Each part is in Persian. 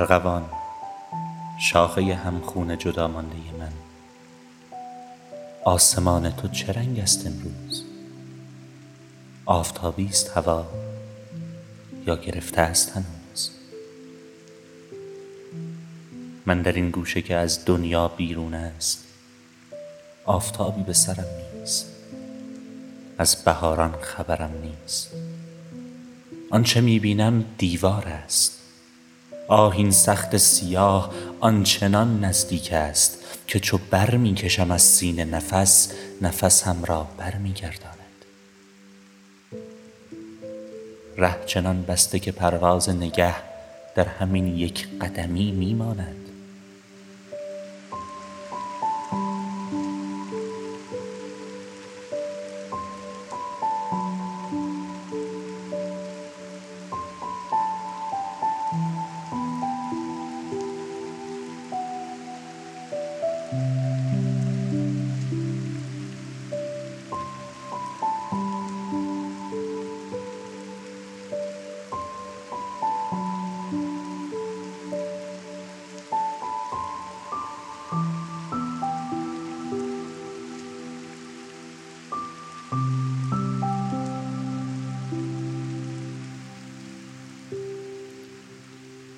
ارغوان شاخه همخون جدا مانده من. آسمان تو چه رنگ است امروز؟ آفتابی است هوا یا گرفته است هنوز؟ من در این گوشه که از دنیا بیرون است آفتابی به سرم نیست. از بهاران خبرم نیست. آنچه می بینم دیوار است. آه این سخت سیاه آنچنان نزدیک است که چو بر می کشم از سینه نفس نفسم را بر می گرداند ره چنان بسته که پرواز نگه در همین یک قدمی می ماند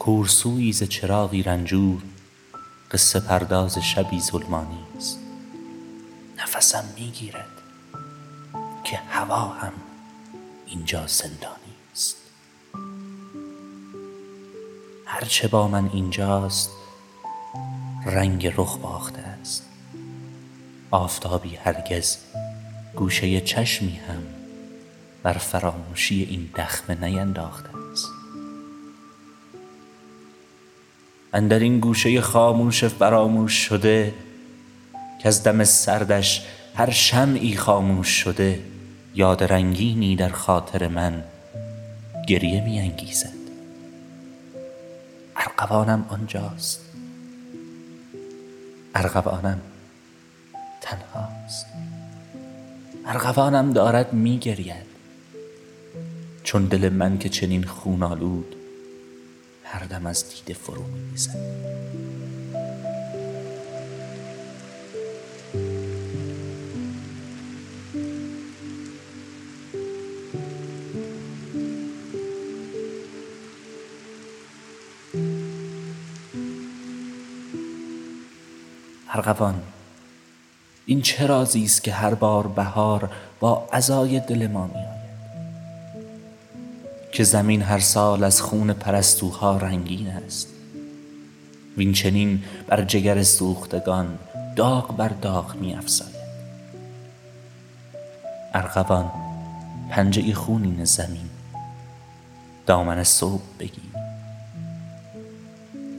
کورسویی ز چراغی رنجور قصه پرداز شبی ظلمانی است. نفسم می گیرد که هوا هم اینجا زندانی است. هر چه با من اینجاست رنگ رخ باخته است. آفتابی هرگز گوشه چشمی هم بر فراموشی این دخمه نینداخته است. اندر این گوشه خاموش فراموش شده کز دم سردش هر شمعی خاموش شده یاد رنگینی در خاطر من گریه می انگیزد. ارغوانم آنجاست. ارغوانم تنهاست. ارغوانم دارد می گرید. چون دل من که چنین خون آلود هر دم از دیده فرو می ریزد ارغوان این چه رازی است که هر بار بهار با عزای دل ما می آید که زمین هر سال از خون پرستوها رنگین است. وین چنین بر جگر سوختگان داغ بر داغ می افزاید. ارغوان پنجه خونین زمین دامن صبح بگیر.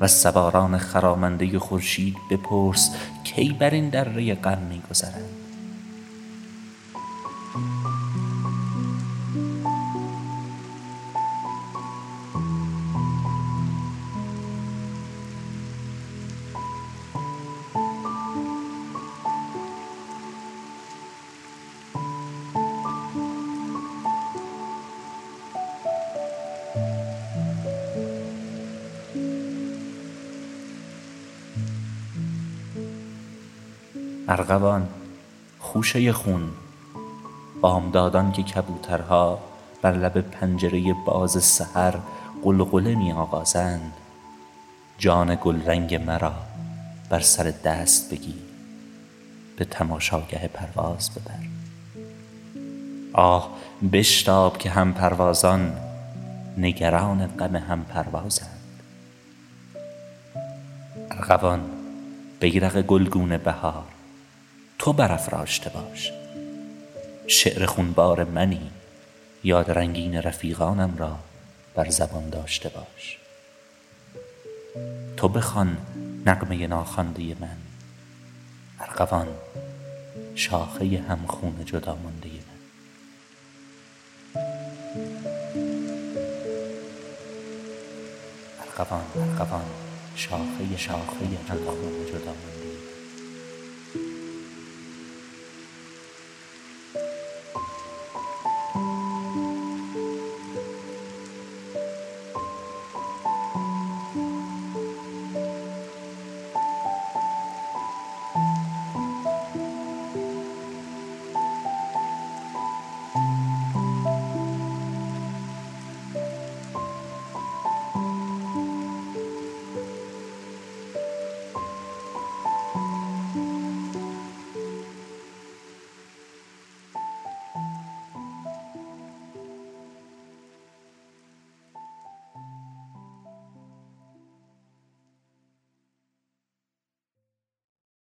وز سواران خرامنده خورشید بپرس کی بر این دره غم می ارغوان خوشه خون بامدادان که کبوترها بر لب پنجره باز سحر غلغله می آغازند جان گلرنگ مرا بر سر دست بگیر به تماشاگه پرواز ببر. آه بشتاب که هم پروازان نگران غم هم پروازند ارغوان بیرق گلگون بهار تو برافراشته باش. شعر خونبار منی یاد رنگین رفیقانم را بر زبان داشته باش. تو بخوان نغمه ناخوانده من ارغوان شاخه همخون جدا مانده من. ارغوان ارغوان شاخه شاخه همخون جدا مانده